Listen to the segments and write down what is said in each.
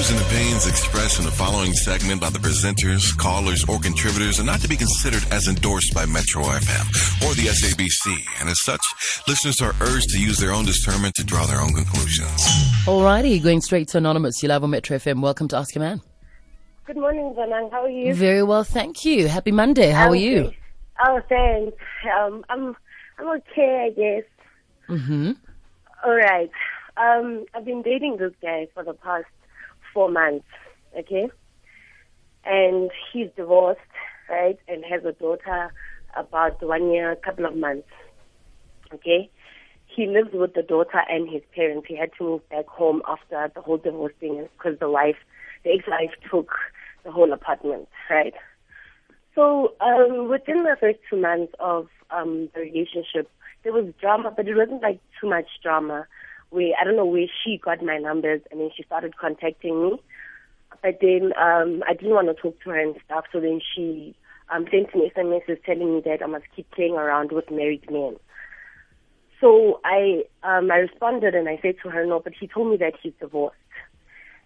views and opinions expressed in the following segment by the presenters, callers, or contributors are not to be considered as endorsed by Metro FM or the SABC, and as such, listeners are urged to use their own discernment to draw their own conclusions. Alrighty, going straight to Anonymous. You live on Metro FM. Welcome to Ask a Man. Good morning, Zanang. How are you? Very well, thank you. Happy Monday. How are you? Okay. Oh, thanks. Um, I'm I'm okay, I guess. Mm-hmm. All right. Um, I've been dating this guy for the past four months. Okay, and he's divorced, right, and has a daughter about one year, couple of months. Okay, he lives with the daughter and his parents. He had to move back home after the whole divorce thing because the wife, the ex-wife, took the whole apartment, right? So um, within the first two months of um, the relationship, there was drama, but it wasn't like too much drama. Where I don't know where she got my numbers, and then she started contacting me. But then um, I didn't want to talk to her and stuff, so then she um, sent me SMSs telling me that I must keep playing around with married men. So I um, I responded and I said to her, no, but he told me that he's divorced.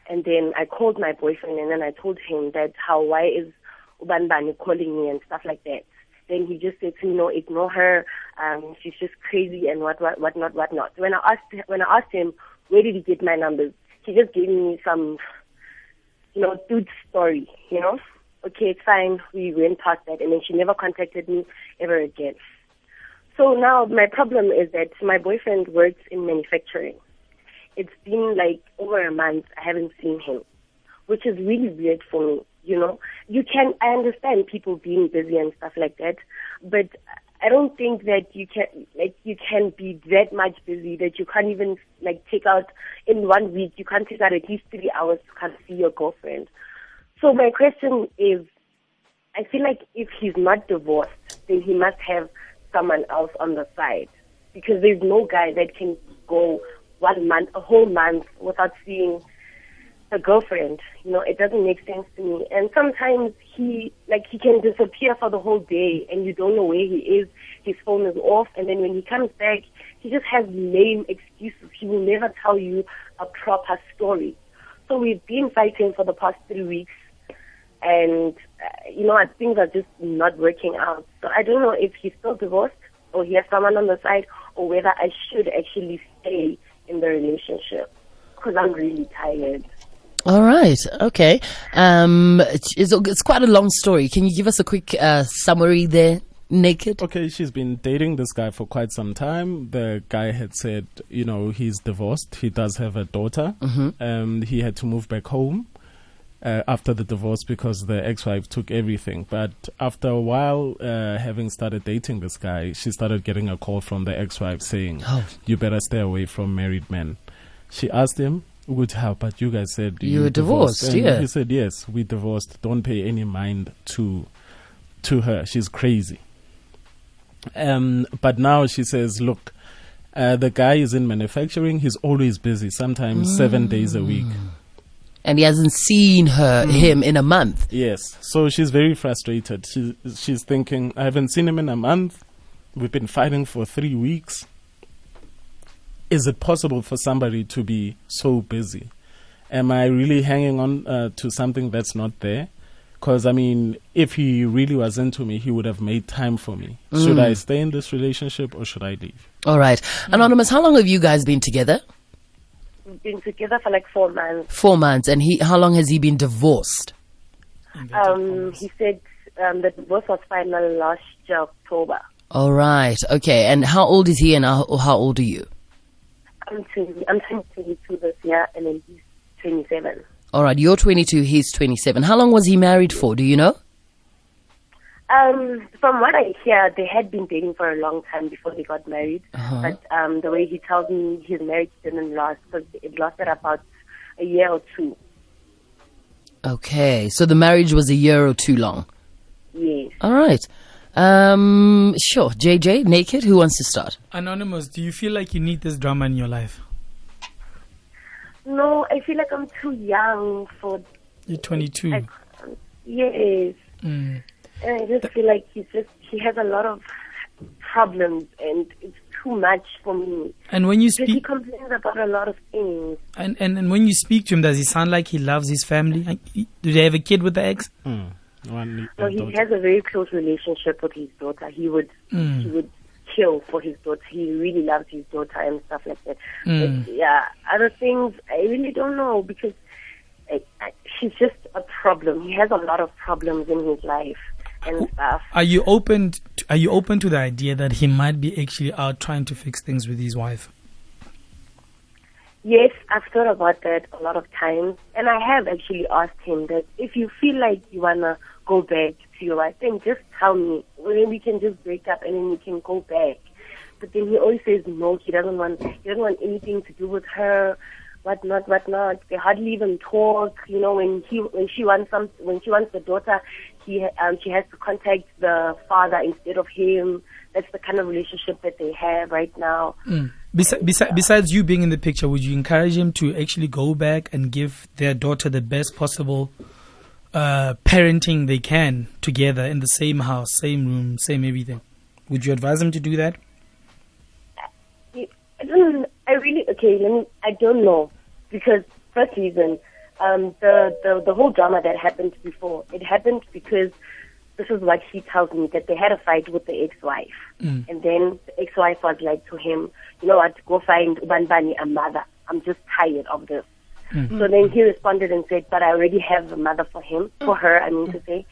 And then I called my boyfriend and then I told him that how why is Ubanbani calling me and stuff like that. Then he just said to me, no, ignore her. Um, she's just crazy and what, what, what not, what not. When I asked, when I asked him, where did he get my numbers? He just gave me some, you know, dude story, you know? Okay, it's fine. We went past that and then she never contacted me ever again. So now my problem is that my boyfriend works in manufacturing. It's been like over a month I haven't seen him, which is really weird for me. You know, you can I understand people being busy and stuff like that, but I don't think that you can like you can be that much busy that you can't even like take out in one week you can't take out at least three hours to come see your girlfriend. So my question is, I feel like if he's not divorced, then he must have someone else on the side because there's no guy that can go one month, a whole month without seeing a girlfriend. You know, it doesn't make sense to me. And sometimes he, like, he can disappear for the whole day and you don't know where he is. His phone is off. And then when he comes back, he just has lame excuses. He will never tell you a proper story. So we've been fighting for the past three weeks. And, uh, you know, things are just not working out. So I don't know if he's still divorced or he has someone on the side or whether I should actually stay in the relationship because I'm really tired. All right. Okay. Um, it's, it's quite a long story. Can you give us a quick uh, summary there, Naked? Okay, she's been dating this guy for quite some time. The guy had said, you know, he's divorced. He does have a daughter. Mm-hmm. Um, he had to move back home uh, after the divorce because the ex-wife took everything. But after a while, uh, having started dating this guy, she started getting a call from the ex-wife saying, Oh. "You better stay away from married men." She asked him, "Would how?" But you guys said You were divorced, And yeah. He said, "Yes, we divorced. Don't pay any mind to to her. She's crazy." Um, but now she says, "Look." Uh, the guy is in manufacturing. He's always busy, sometimes seven days a week. And he hasn't seen her, Mm. him in a month. Yes. So she's very frustrated. She, she's thinking, I haven't seen him in a month. We've been fighting for three weeks. Is it possible for somebody to be so busy? Am I really hanging on uh, to something that's not there? Because, I mean, if he really was into me, he would have made time for me. Should I stay in this relationship or should I leave? All right. Anonymous, how long have you guys been together? We've been together for like four months. Four months. And he, how long has he been divorced? Um, he said um, the divorce was final last October. All right. Okay. And how old is he and how, how old are you? I'm 20, I'm 22 this year, and then he's 27. All right. You're 22. He's 27. How long was he married for? Do you know? Um, from what I hear, they had been dating for a long time before they got married. Uh-huh. But um, the way he tells me his marriage didn't last because it lasted about a year or two. Okay. So the marriage was a year or two long. Yes. All right. Um, sure. JJ, naked. Who wants to start? Anonymous, do you feel like you need this drama in your life? No, I feel like I'm too young for. You're 22. Like, yes. Mm. And I just feel like he's just he has a lot of problems and it's too much for me. And when you Because he speak, complains about a lot of things. and, and, and when you speak to him, does he sound like he loves his family? Like, Do they have a kid with the ex? Mm. One So he daughter. has a very close relationship with his daughter. He would Mm. he would kill for his daughter. He really loves his daughter and stuff like that. Mm. But yeah, other things I really don't know because I, I, he's just a problem. He has a lot of problems in his life and stuff. Are you open? To, are you open to the idea that he might be actually out trying to fix things with his wife? Yes, I've thought about that a lot of times, and I have actually asked him that if you feel like you wanna go back to your wife, then just tell me. Then we can just break up, and then we can go back. But then he always says no. He doesn't want. He doesn't want anything to do with her. What not? What not? They hardly even talk. You know, when he when she wants some when she wants the daughter, he um she has to contact the father instead of him. That's the kind of relationship that they have right now. Besi- besi- besides you being in the picture, would you encourage him to actually go back and give their daughter the best possible uh, parenting they can together in the same house, same room, same everything? Would you advise them to do that? I don't. I really okay. Let me. I don't know because first reason, um, the the the whole drama that happened before. It happened because this is what he tells me that they had a fight with the ex-wife, and then the ex-wife was like to him, "You know what? Go find Ubanbani a mother. I'm just tired of this." Mm. So then he responded and said, "But I already have a mother for him, for her. I mean to say,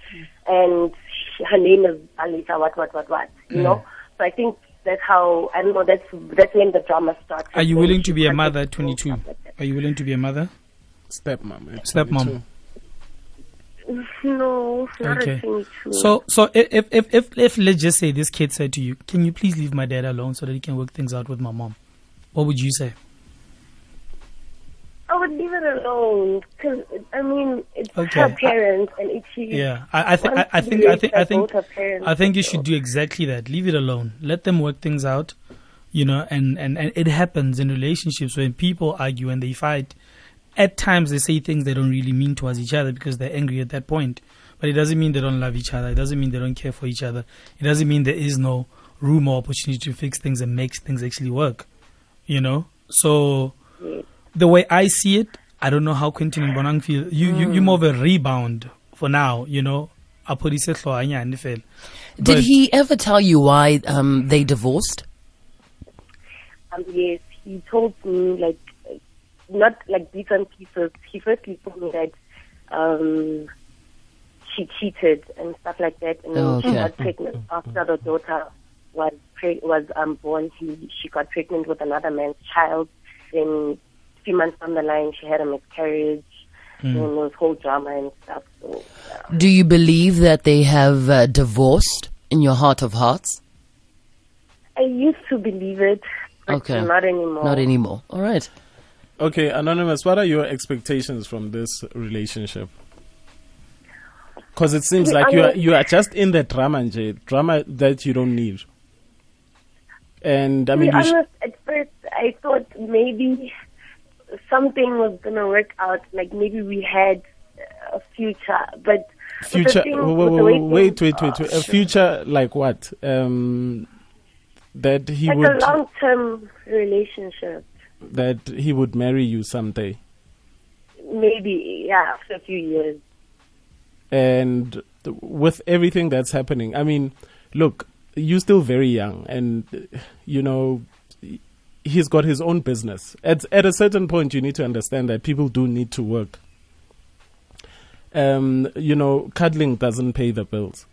and she, her name is Alisa. What what what what? You mm. know." So I think that's how I don't know. That's that's when the drama starts. Are you willing to be a mother at 22? like. Are you willing to be a mother? Stepmom. at Stepmom. 22. No, not Okay. at 22. So, so if, if if if let's just say this kid said to you, "Can you please leave my dad alone so that he can work things out with my mom?" What would you say? I leave it alone because I mean it's Okay. her parents and if she Yeah, I, I think I, I think I think I think both her parents, I think you so- should do exactly that. Leave it alone. Let them work things out. You know, and, and, and it happens in relationships when people argue and they fight. At times they say things they don't really mean towards each other because they're angry at that point. But it doesn't mean they don't love each other. It doesn't mean they don't care for each other. It doesn't mean there is no room or opportunity to fix things and make things actually work. You know? So the way I see it, I don't know how Quentin and Bonang feel. You, you you're more of a rebound for now, you know. A police hanyane fela. Did But- he ever tell you why um, they divorced? Um, yes, he told me like uh, not like bits and pieces. He firstly told me that um, she cheated and stuff like that, and then Oh, she got pregnant after the daughter was pre- was um, born. He she got pregnant with another man's child. Then a few months down the line, she had a miscarriage. And there was whole drama and stuff. So yeah. Do you believe that they have uh, divorced in your heart of hearts? I used to believe it, but Okay. not anymore. Not anymore. All right. Okay, Anonymous, what are your expectations from this relationship? Because it seems To be like you are, you are just in the drama, Nje, drama that you don't need. And I To be mean, you sh- at first I thought maybe something was gonna work out. Like maybe we had a future, but future. thing- Wait, wait, wait, wait, wait. are, A future like what? Um, that he like a long-term relationship. that he would marry you someday, Maybe yeah, after a few years. and with everything that's happening, I mean, look, you're still very young, and you know. He's got his own business. At at a certain point, you need to understand that people do need to work. Um, you know, cuddling doesn't pay the bills.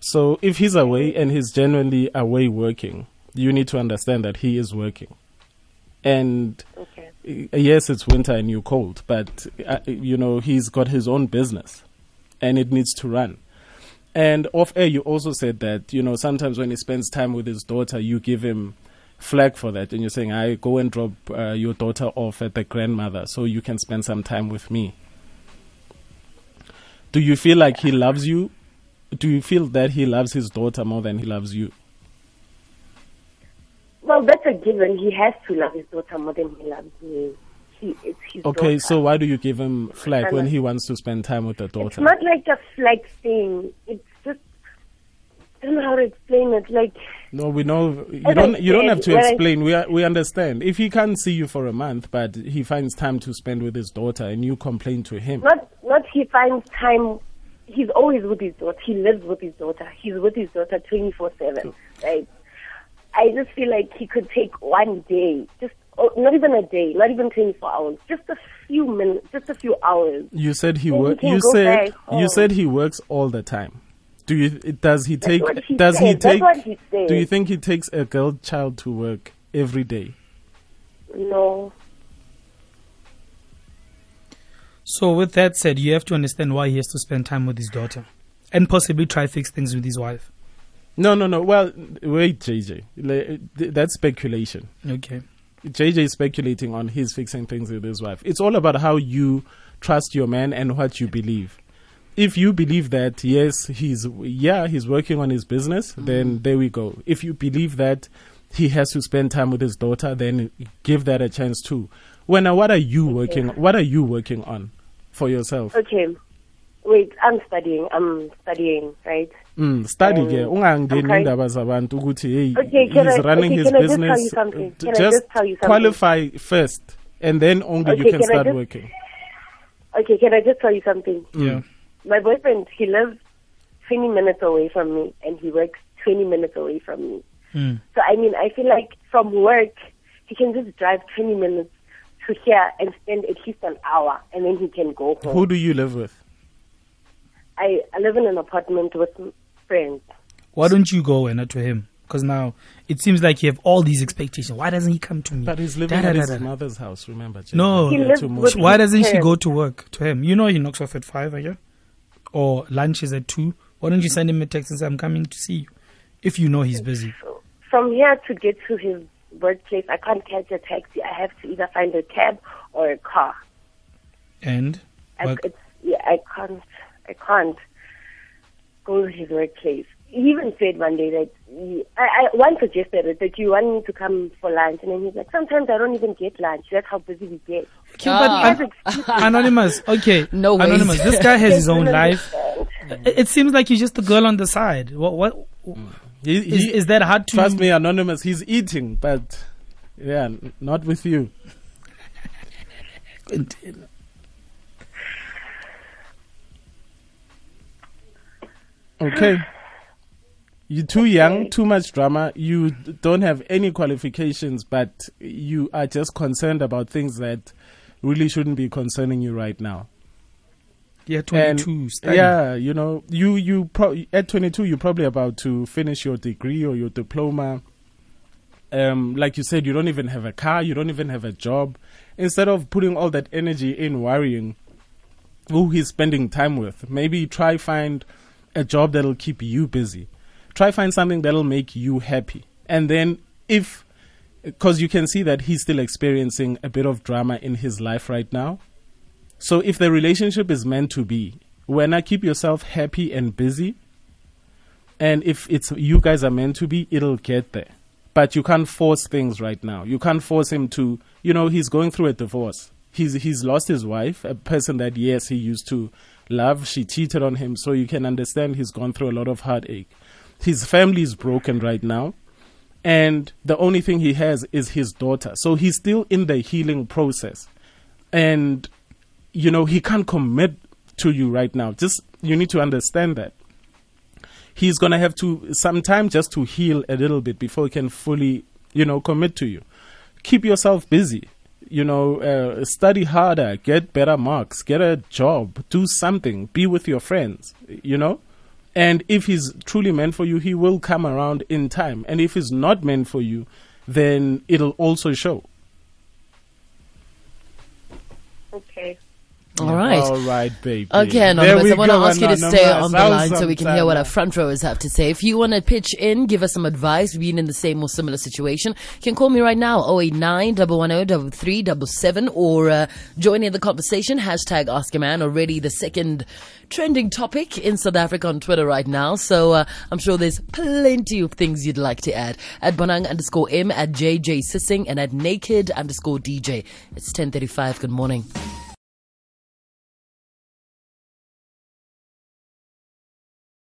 So if he's away and he's genuinely away working, you need to understand that he is working. And Okay. yes, it's winter and you're cold, but uh, you know he's got his own business, and it needs to run. And off air, you also said that you know sometimes when he spends time with his daughter, you give him flag for that, and you're saying, "I go and drop uh, your daughter off at the grandmother, so you can spend some time with me." Do you feel like he loves you? Do you feel that he loves his daughter more than he loves you? Well, that's a given. He has to love his daughter more than he loves me. He, it's his Okay, daughter. so why do you give him flag when he wants to spend time with the daughter? It's not like a flag thing. It's just I don't know how to explain it. Like No, we know you As don't. You don't have to I- explain. We we understand. If he can't see you for a month, but he finds time to spend with his daughter, and you complain to him. Not not he finds time. He's always with his daughter. He lives with his daughter. He's with his daughter twenty four seven. Right. I just feel like he could take one day, just oh, not even a day, not even twenty four hours, just a few minutes, just a few hours. You said he Then he work. can You said you said he works all the time. Do you? Does he take? he does he said. That's take? he. Do you think he takes a girl child to work every day? No. So, with that said, you have to understand why he has to spend time with his daughter, and possibly try fix things with his wife. No, no, no. Well, wait, JJ. That's speculation. Okay. JJ is speculating on his fixing things with his wife. It's all about how you trust your man and what you believe. If you believe that yes, he's yeah, he's working on his business, then there we go. If you believe that he has to spend time with his daughter, then give that a chance too. When what are you working what are you working on for yourself? Okay. Wait, I'm studying. I'm studying, right? Mm, study Um, ke ungangeni okay. indaba zabantu ukuthi hey Okay, can he's I- running okay, his can I just tell business you something? D- Can I just just tell you something? qualify first and then only you can can start just- working Okay, can I just tell you something? Yeah. My boyfriend, he lives 20 minutes away from me, and he works 20 minutes away from me. Mm. So, I mean, I feel like from work, he can just drive 20 minutes to here and spend at least an hour, and then he can go home. who do you live with I, I live in an apartment with friends. Why don't you go and not to him? Because now it seems like you have all these expectations. Why doesn't he come to me? but he's living Da, at da, his da, da. mother's house remember Jay? No. He too with- Why doesn't she go to work to him? You know he knocks off at five, I guess. Or lunch is at two. Why don't you send him a text and say, I'm coming to see you? If you know he's busy. From here to get to his workplace, I can't catch a taxi. I have to either find a cab or a car. And I, it's, yeah, I can't, I can't go to his workplace. He even said one day that he, I, I once suggested it that you want me to come for lunch, and then he's like, sometimes I don't even get lunch. That's how busy we get. Okay, Ah. but An- anonymous. Okay, No ways. anonymous. This guy has his own life. It, it seems like he's just the girl on the side. What? What? He- Is, he- is that hard to? trust me anonymous he's eating but yeah not with you okay you're too young too much drama you don't have any qualifications but you are just concerned about things that really shouldn't be concerning you right now Yeah, 22. study. yeah, you know, you you pro- at 22 you're probably about to finish your degree or your diploma. Um, like you said, you don't even have a car, you don't even have a job. Instead of putting all that energy in worrying who he's spending time with, maybe try find a job that'll keep you busy. Try find something that'll make you happy, and then if because you can see that he's still experiencing a bit of drama in his life right now. So if the relationship is meant to be, when I keep yourself happy and busy, and if it's you guys are meant to be, it'll get there. But you can't force things right now. You can't force him to. You know, he's going through a divorce. He's he's lost his wife, a person that yes he used to love. She cheated on him, so you can understand he's gone through a lot of heartache. His family is broken right now, and the only thing he has is his daughter. So he's still in the healing process, and you know he can't commit to you right now. Just you need to understand that. He's going to have to some time just to heal a little bit before he can fully you know commit to you. Keep yourself busy. You know uh, study harder. Get better marks. Get a job. Do something. Be with your friends. You know and if he's truly meant for you he will come around in time and if he's not meant for you then it'll also show Okay. All right. all right baby Okay, There Anonymous, I want to ask you to stay on the line so we can hear what our front rowers have to say. If you want to pitch in, give us some advice, being in the same or similar situation, you can call me right now, 089 110 3377, or uh, join in the conversation, hashtag Ask a Man, already the second trending topic in South Africa on Twitter right now. So uh, I'm sure there's plenty of things you'd like to add. At Bonang underscore M, at JJ Sissing, and at Naked underscore DJ. It's 1035. Good morning.